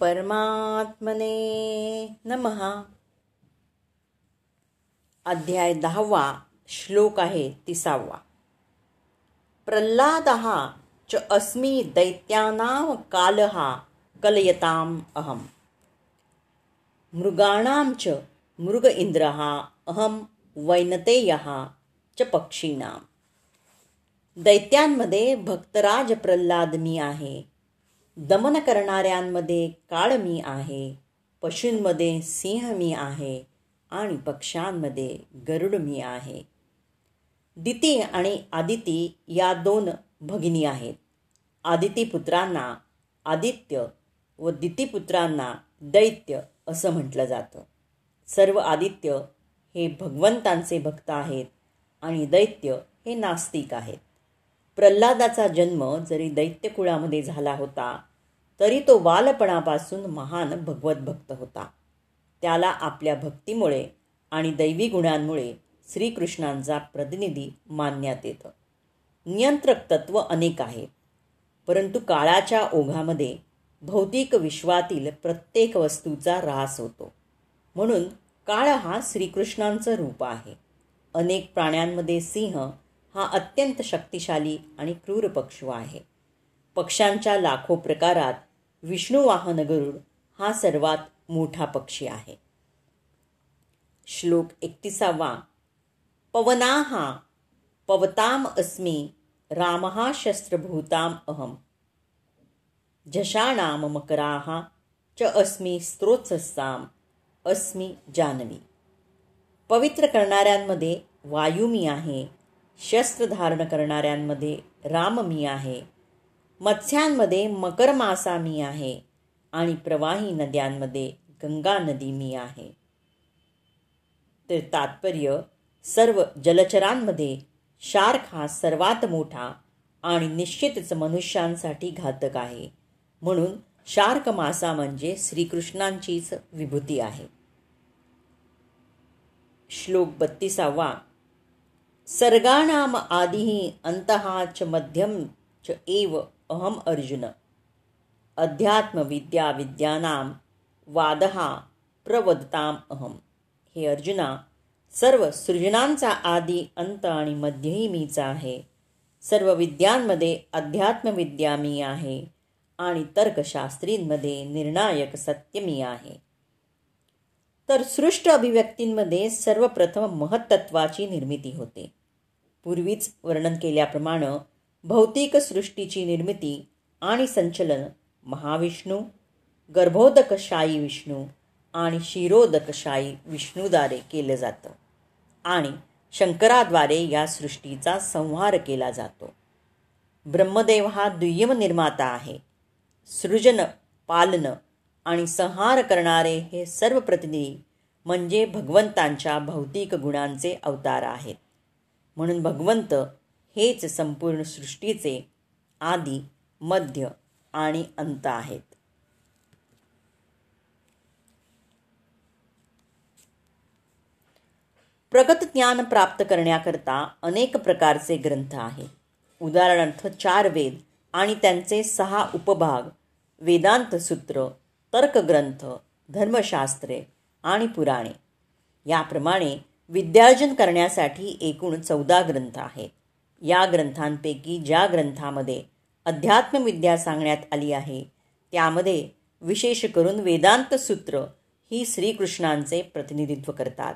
परमात्मने नमः. अध्याय दहावा श्लोक आहे तिसावा. प्रल्हादः च अस्मि दैत्यानां कालः कलयताम् अहम. मृगाणां च मृग इन्द्रः अहं वैनतेयः च पक्षीणां दैत्यांमध्ये भक्तराज प्रल्हाद मी आहे. दमन करणाऱ्यांमध्ये काळ मी आहे पशूंमध्ये सिंह मी आहे आणि पक्ष्यांमध्ये गरुड मी आहे. दिती आणि आदिती या दोन भगिनी आहेत. आदितीपुत्रांना आदित्य व दितीपुत्रांना दैत्य असं म्हटलं जातं. सर्व आदित्य हे भगवंतांचे भक्त आहेत आणि दैत्य हे नास्तिक आहेत. प्रल्हादाचा जन्म जरी दैत्यकुळामध्ये झाला होता तरी तो बालपणापासून महान भगवत भक्त होता. त्याला आपल्या भक्तीमुळे आणि दैवी गुणांमुळे श्रीकृष्णांचा प्रतिनिधी मानण्यात येतं. नियंत्रक तत्व अनेक आहे परंतु काळाच्या ओघामध्ये भौतिक विश्वातील प्रत्येक वस्तूचा ऱ्हास होतो. म्हणून काळ हा श्रीकृष्णांचं रूप आहे. अनेक प्राण्यांमध्ये सिंह हा अत्यंत शक्तिशाली आणि क्रूर पक्षू आहे. पक्ष्यांच्या लाखो प्रकारात विष्णुवाहन गरुड हा सर्वात मोठा पक्षी आहे. श्लोक एकतीसावा. पवनाहा पवताम अस्मी रामहा शस्त्रभूताम अहम. झषाणाम मकराहा च अस्मी स्त्रोत्सस्ताम अस्मी जानवी. पवित्र करणाऱ्यांमध्ये वायू मी आहे शस्त्र धारण करणाऱ्यांमध्ये राम मी आहे मत्स्यांमध्ये मकर मासा मी आहे आणि प्रवाही नद्यांमध्ये गंगा नदी मी आहे. तर तात्पर्य सर्व जलचरांमध्ये शार्क हा सर्वात मोठा आणि निश्चितच मनुष्यांसाठी घातक आहे. म्हणून शार्क मासा म्हणजे श्रीकृष्णांचीच विभूती आहे. श्लोक बत्तीसावा. सर्गाणाम आदिही अंतः च मध्यम च एव अहम अर्जुन। अध्यात्मविद्या विद्यानाम वादहा प्रवदताम अहम। हे अर्जुना सर्व सृजनांचा आदी अंत आणि मध्यही मीचा आहे। सर्व विद्यांमध्ये अध्यात्मविद्या मी आहे आणि तर्कशास्त्रींमध्ये निर्णायक सत्य मी आहे। तर सृष्ट अभिव्यक्तींमध्ये सर्वप्रथम महत्त्वाची निर्मिती होते। पूर्वीच वर्णन केल्याप्रमाणे भौतिक सृष्टीची निर्मिती आणि संचलन महाविष्णू गर्भोदकशाही विष्णू आणि शिरोदकशाही विष्णूद्वारे केलं जातं आणि शंकराद्वारे या सृष्टीचा संहार केला जातो. ब्रह्मदेव हा दुय्यम निर्माता आहे. सृजन पालन आणि संहार करणारे हे सर्व प्रतिनिधी म्हणजे भगवंतांच्या भौतिक गुणांचे अवतार आहेत. म्हणून भगवंत हेच संपूर्ण सृष्टीचे आदी मध्य आणि अंत आहेत. प्रगत ज्ञान प्राप्त करण्याकरता अनेक प्रकारचे ग्रंथ आहेत. उदाहरणार्थ चार वेद आणि त्यांचे सहा उपभाग वेदांत सूत्र तर्कग्रंथ धर्मशास्त्रे आणि पुराणे. याप्रमाणे विद्यार्जन करण्यासाठी एकूण चौदा ग्रंथ आहेत. या ग्रंथांपैकी ज्या ग्रंथामध्ये अध्यात्मविद्या सांगण्यात आली आहे त्यामध्ये विशेष करून वेदांत सूत्र ही श्रीकृष्णांचे प्रतिनिधित्व करतात.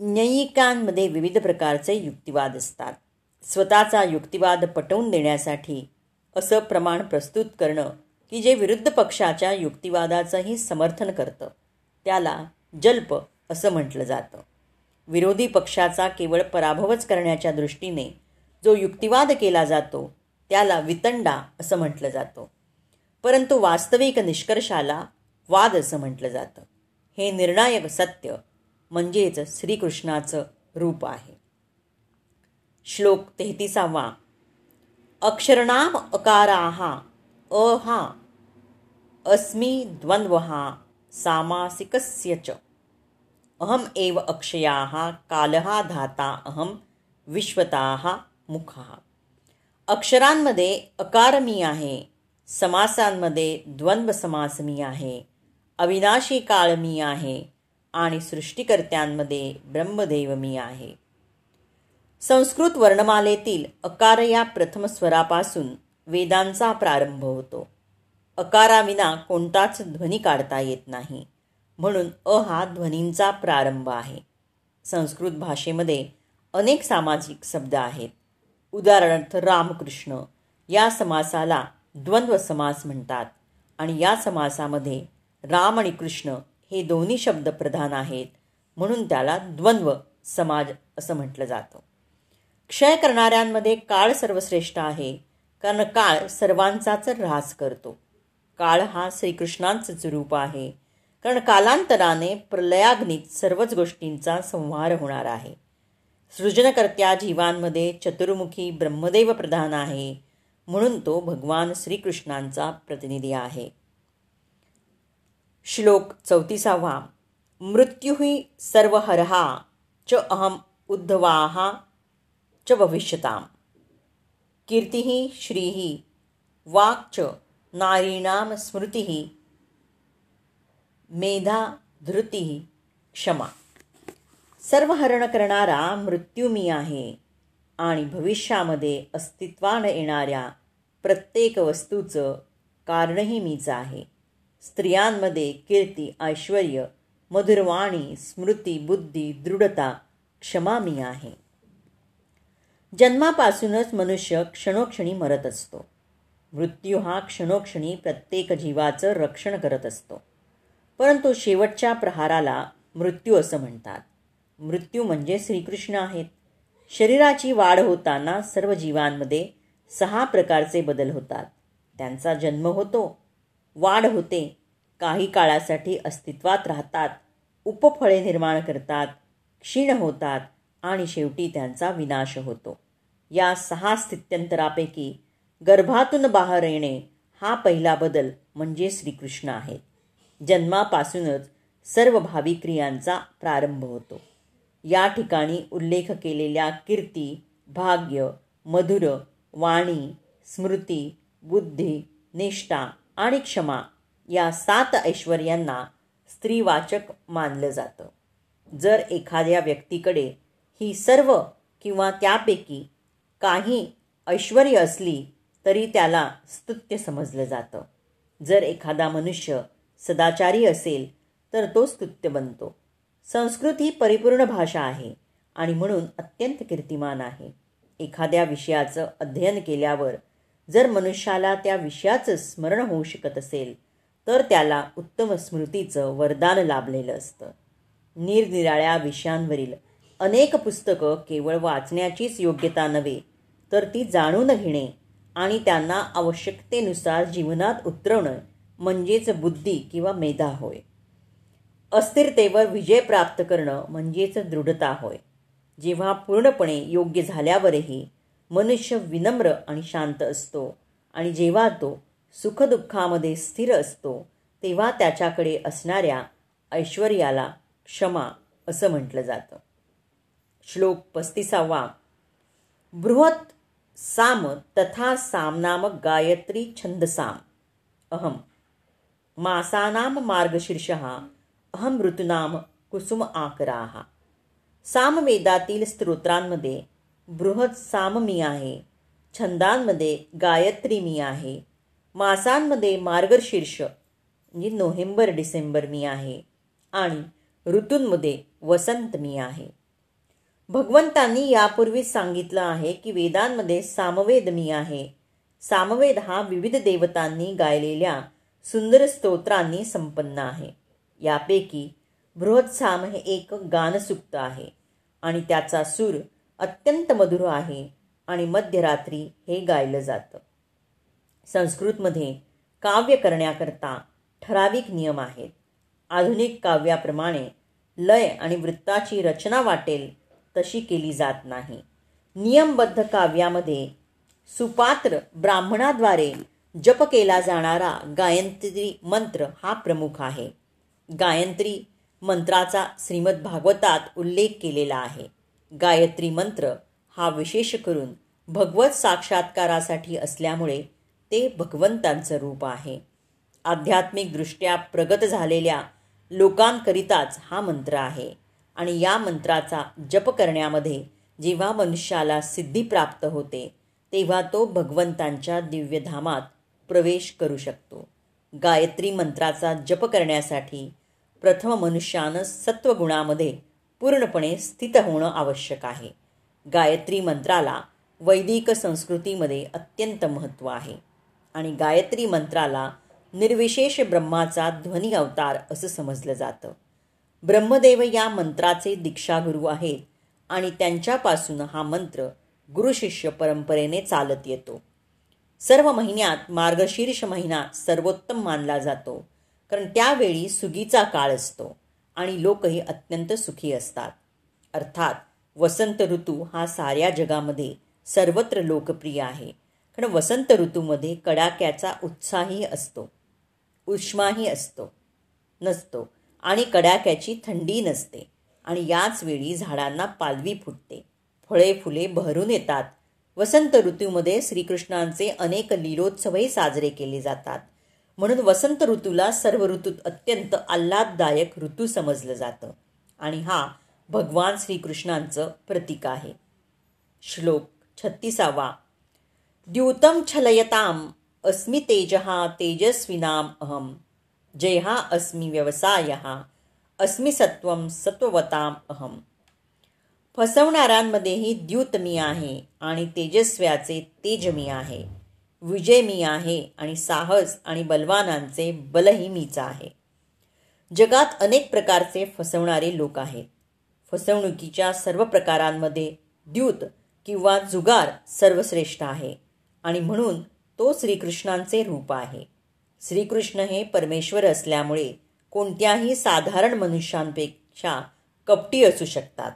न्यायिकांमध्ये विविध प्रकारचे युक्तिवाद असतात. स्वतःचा युक्तिवाद पटवून देण्यासाठी असं प्रमाण प्रस्तुत करणं की जे विरुद्ध पक्षाच्या युक्तिवादाचंही समर्थन करतं त्याला जल्प असं म्हटलं जातं. विरोधी पक्षाचा केवळ पराभवच करण्याच्या दृष्टीने जो युक्तिवाद केला जातो त्याला वितंडा असं म्हटलं जातं. परंतु वास्तविक निष्कर्षाला वाद असं म्हटलं जातं. हे निर्णायक सत्य म्हणजेच श्रीकृष्णाचं रूप आहे. श्लोक तेहतीसावा. अक्षरणाम अकाराहा अहा अस्मी द्वंद्वहा सामासिकस्य च. अहम एव अक्षयाः कालहा धाता अहम विश्वताः मुखः। अक्षरांमध्ये अकार मी आहे समासांमध्ये द्वंद्व समास मी आहे अविनाशी काळ मी आहे आणि सृष्टिकर्त्यांमध्ये ब्रह्मदेव मी आहे। संस्कृत वर्णमालेतील अकार या प्रथम स्वरापासून वेदांचा प्रारंभ होतो। अकाराविना कोणताच ध्वनी काढता येत नाही। म्हणून अ हा ध्वनींचा प्रारंभ आहे. संस्कृत भाषेमध्ये अनेक सामाजिक शब्द आहेत. उदाहरणार्थ रामकृष्ण या समासाला द्वंद्व समास म्हणतात आणि या समासामध्ये राम आणि कृष्ण हे दोन्ही शब्द प्रधान आहेत म्हणून त्याला द्वंद्व समाज असं म्हटलं जातं. क्षय करणाऱ्यांमध्ये काळ सर्वश्रेष्ठ आहे कारण काळ सर्वांचाच ऱ्हास करतो. काळ हा श्रीकृष्णांचंच रूप आहे. कारण कालांतराने प्रलयाग्नीत सर्वच गोष्टींचा संहार होणार आहे. सृजनकर्त्या जीवांमध्ये चतुर्मुखी ब्रह्मदेव प्रधान आहे म्हणून तो भगवान श्रीकृष्णांचा प्रतिनिधी आहे. श्लोक चौतीसावा. मृत्युही सर्वहरहा च अहम उद्धवाहा च भविष्यताम. कीर्ती श्री वाक्च नारीणाम स्मृतिः मेधा धृती क्षमा. सर्व हरण करणारा मृत्यू मी आहे आणि भविष्यामध्ये अस्तित्वानं येणाऱ्या प्रत्येक वस्तूचं कारणही मीच आहे. स्त्रियांमध्ये कीर्ती ऐश्वर मधुरवाणी स्मृती बुद्धी दृढता क्षमा मी आहे. जन्मापासूनच मनुष्य क्षणोक्षणी मरत असतो. मृत्यू हा क्षणोक्षणी प्रत्येक जीवाचं रक्षण करत असतो. परंतु शेवटच्या प्रहाराला मृत्यू असं म्हणतात. मृत्यू म्हणजे श्रीकृष्ण आहेत. शरीराची वाढ होताना सर्व जीवांमध्ये सहा प्रकारचे बदल होतात. त्यांचा जन्म होतो वाढ होते काही काळासाठी अस्तित्वात राहतात उपफळे निर्माण करतात क्षीण होतात आणि शेवटी त्यांचा विनाश होतो. या सहा स्थित्यंतरापैकी गर्भातून बाहेर येणे हा पहिला बदल म्हणजे श्रीकृष्ण आहेत. जन्मापासूनच सर्व भावी क्रियांचा प्रारंभ होतो. या ठिकाणी उल्लेख केलेल्या कीर्ती भाग्य मधुर वाणी स्मृती बुद्धी निष्ठा आणि क्षमा या सात ऐश्वर्यांना स्त्रीवाचक मानलं जातं. जर एखाद्या व्यक्तीकडे ही सर्व किंवा त्यापैकी काही ऐश्वर्य असली तरी त्याला स्तुत्य समजलं जातं. जर एखादा मनुष्य सदाचारी असेल तर तो स्तुत्य बनतो. संस्कृत ही परिपूर्ण भाषा आहे आणि म्हणून अत्यंत कीर्तिमान आहे. एखाद्या विषयाचं अध्ययन केल्यावर जर मनुष्याला त्या विषयाचं स्मरण होऊ शकत असेल तर त्याला उत्तम स्मृतीचं वरदान लाभलेलं असतं. निरनिराळ्या विषयांवरील अनेक पुस्तकं केवळ वाचण्याचीच योग्यता नव्हे तर ती जाणून घेणे आणि त्यांना आवश्यकतेनुसार जीवनात उतरवणं म्हणजेच बुद्धी किंवा मेधा होय. अस्थिरतेवर विजय प्राप्त करणं म्हणजेच दृढता होय. जेव्हा पूर्णपणे योग्य झाल्यावरही मनुष्य विनम्र आणि शांत असतो आणि जेव्हा तो सुखदुःखामध्ये स्थिर असतो तेव्हा त्याच्याकडे असणाऱ्या ऐश्वर्याला क्षमा असं म्हटलं जातं. श्लोक पस्तीसावा. बृहत साम तथा सामनामक गायत्री छंदसाम अहम. मासानाम मार्गशीर्षः अहम ऋतूनाम कुसुम आकरा। सामवेदातील स्तोत्रांमध्ये बृहत साम मी आहे छंदांमध्ये गायत्री मी आहे मासांमध्ये मार्गशीर्ष म्हणजे नोव्हेंबर डिसेंबर मी आहे आणि ऋतूंमध्ये वसंत मी आहे। भगवंतांनी यापूर्वीच सांगितलं आहे की वेदांमध्ये सामवेद मी आहे। सामवेद हा विविध देवतांनी गायलेल्या सुंदर स्तोत्रांनी संपन्न आहे. यापैकी बृहत्साम हे एक गानसुक्त आहे आणि त्याचा सूर अत्यंत मधुर आहे आणि मध्यरात्री हे गायलं जातं. संस्कृतमध्ये काव्य करण्याकरता ठराविक नियम आहेत. आधुनिक काव्याप्रमाणे लय आणि वृत्ताची रचना वाटेल तशी केली जात नाही. नियमबद्ध काव्यामध्ये सुपात्र ब्राह्मणाद्वारे जप केला जाणारा गायत्री मंत्र हा प्रमुख आहे. गायत्री मंत्राचा श्रीमद भागवतात उल्लेख केलेला आहे. गायत्री मंत्र हा विशेष करून भगवत साक्षात्कारासाठी असल्यामुळे ते भगवंतांचं रूप आहे. आध्यात्मिकदृष्ट्या प्रगत झालेल्या लोकांकरिताच हा मंत्र आहे आणि या मंत्राचा जप करण्यामध्ये जेव्हा मनुष्याला सिद्धी प्राप्त होते तेव्हा तो भगवंतांच्या दिव्यधामात प्रवेश करू शकतो. गायत्री मंत्राचा जप करण्यासाठी प्रथम मनुष्यानं सत्वगुणामध्ये पूर्णपणे स्थित होणं आवश्यक आहे. गायत्री मंत्राला वैदिक संस्कृतीमध्ये अत्यंत महत्त्व आहे. आणि गायत्री मंत्राला निर्विशेष ब्रह्माचा ध्वनी अवतार असं समजलं जातं. ब्रह्मदेव या मंत्राचे दीक्षागुरू आहेत आणि त्यांच्यापासून हा मंत्र गुरुशिष्य परंपरेने चालत येतो. सर्व महिन्यात मार्गशीर्ष महिना सर्वोत्तम मानला जातो. कारण त्यावेळी सुगीचा काळ असतो आणि लोकही अत्यंत सुखी असतात. अर्थात वसंत ऋतू हा साऱ्या जगामध्ये सर्वत्र लोकप्रिय आहे. कारण वसंत ऋतूमध्ये कडाक्याचा उत्साहही असतो उष्माही असतो नसतो आणि कडाक्याची थंडी नसते. आणि याच वेळी झाडांना पालवी फुटते. फळे फुले बहरून येतात वसंत ऋतूमध्ये श्रीकृष्णांचे अनेक लीलोत्सवही साजरे केले जातात. म्हणून वसंत ऋतूला सर्व ऋतूत अत्यंत आल्हाददायक ऋतू समजलं जातं. आणि हा भगवान श्रीकृष्णांचं प्रतीक आहे. श्लोक छत्तीसावा. द्यूतम छलयताम अस्मि तेजहा तेजस्विनाम अहम। जयहा अस्मि व्यवसाय अस्मि सत्वम सत्ववताम अहम। फसवणाऱ्यांमध्येही द्यूत मी आहे आणि तेजस्व्याचे तेज मी आहे. विजय मी आहे आणि साहस आणि बलवानांचे बलही मीच आहे. जगात अनेक प्रकारचे फसवणारे लोक आहेत. फसवणुकीच्या सर्व प्रकारांमध्ये द्यूत किंवा जुगार सर्वश्रेष्ठ आहे आणि म्हणून तो श्रीकृष्णांचे रूप आहे. श्रीकृष्ण हे परमेश्वर असल्यामुळे कोणत्याही साधारण मनुष्यांपेक्षा कपटी असू शकतात.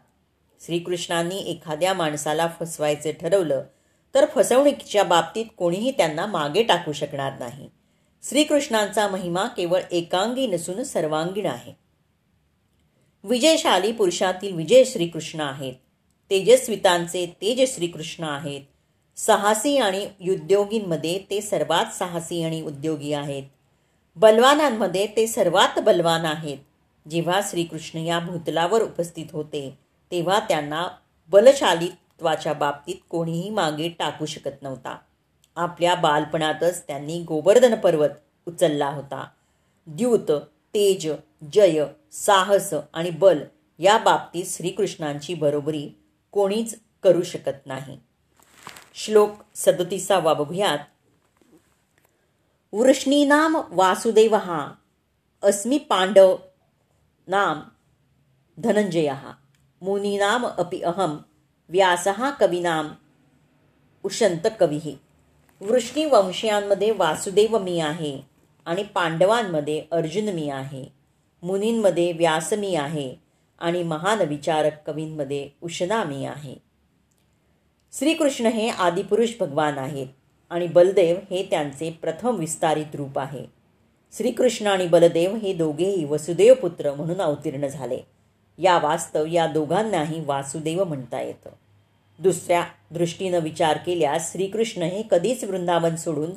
श्रीकृष्णांनी एखाद्या माणसाला फसवायचे ठरवलं तर फसवणुकीच्या बाबतीत कोणीही त्यांना मागे टाकू शकणार नाही. श्रीकृष्णांचा महिमा केवळ एकांगी नसून सर्वांगीण आहे. विजयशाली पुरुषातील विजय श्रीकृष्ण आहेत. तेजस्वितांचे तेज श्रीकृष्ण आहेत. साहसी आणि उद्योगींमध्ये ते सर्वात साहसी आणि उद्योगी आहेत. बलवानांमध्ये ते सर्वात बलवान आहेत. जेव्हा श्रीकृष्ण या भूतलावर उपस्थित होते तेव्हा त्यांना बलशालित्वाच्या बाबतीत कोणीही मागे टाकू शकत नव्हता. आपल्या बालपणातच त्यांनी गोवर्धन पर्वत उचलला होता. द्यूत तेज जय साहस आणि बल या बाबतीत श्रीकृष्णांची बरोबरी कोणीच करू शकत नाही. श्लोक सदतीसावा बघूयात. वृष्णीनाम वासुदेव हा अस्मि पांडव नाम धनंजय. मुनीनाम अपि अहम व्यासः कवीनाम उशंत कवी वृष्णी वंशयांमध्ये वासुदेव मी आहे आणि पांडवांमध्ये अर्जुन मी आहे. मुनींमध्ये व्यास मी आहे आणि महान विचारक कवींमध्ये उशना मी आहे. श्रीकृष्ण हे आदिपुरुष भगवान आहेत आणि बलदेव हे त्यांचे प्रथम विस्तारित रूप आहे. श्रीकृष्ण आणि बलदेव हे दोघेही वसुदेवपुत्र म्हणून अवतीर्ण झाले. या वास्तव या दोघांनाही वासुदेव म्हणता येतं. दुसऱ्या दृष्टीनं विचार केल्यास श्रीकृष्ण हे कधीच वृंदावन सोडून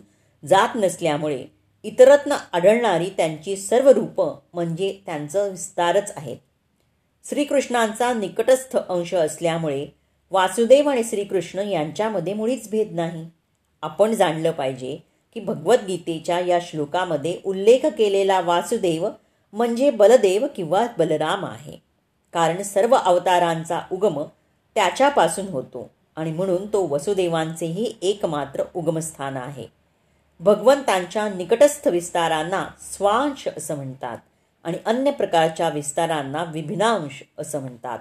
जात नसल्यामुळे इतरत्न आढळणारी त्यांची सर्व रूपं म्हणजे त्यांचं विस्तारच आहेत. श्रीकृष्णांचा निकटस्थ अंश असल्यामुळे वासुदेव आणि श्रीकृष्ण यांच्यामध्ये मुळीच भेद नाही. आपण जाणलं पाहिजे की भगवद्गीतेच्या या श्लोकामध्ये उल्लेख केलेला वासुदेव म्हणजे बलदेव किंवा बलराम आहे. कारण सर्व अवतारांचा उगम त्याच्यापासून होतो आणि म्हणून तो वसुदेवांचेही एकमात्र उगमस्थान आहे. भगवंतांच्या निकटस्थ विस्तारांना स्वांश असं म्हणतात आणि अन्य प्रकारच्या विस्तारांना विभिनांश असं म्हणतात.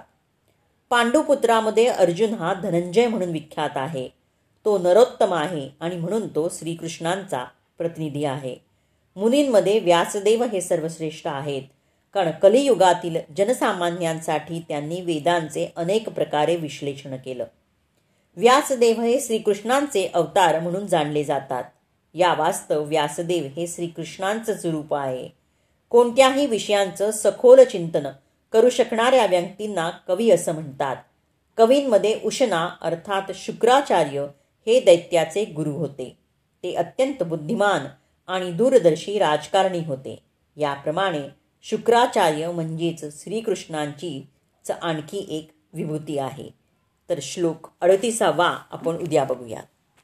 पांडुपुत्रामध्ये अर्जुन हा धनंजय म्हणून विख्यात आहे. तो नरोत्तम आहे आणि म्हणून तो श्रीकृष्णांचा प्रतिनिधी आहे. मुनींमध्ये व्यासदेव हे सर्वश्रेष्ठ आहेत. कारण कलियुगातील जनसामान्यांसाठी त्यांनी वेदांचे अनेक प्रकारे विश्लेषण केलं. व्यासदेव हे श्रीकृष्णांचे अवतार म्हणून जाणले जातात. या वास्तव व्यासदेव हे श्रीकृष्णांचं रूप आहे. कोणत्याही विषयांचं सखोल चिंतन करू शकणाऱ्या व्यक्तींना कवी असं म्हणतात. कवींमध्ये उष्णा अर्थात शुक्राचार्य हे दैत्याचे गुरु होते. ते अत्यंत बुद्धिमान आणि दूरदर्शी राजकारणी होते. याप्रमाणे शुक्राचार्य म्हणजेच श्रीकृष्णांचीच आणखी एक विभूती आहे. तर श्लोक अडतीसावा आपण उद्या बघूया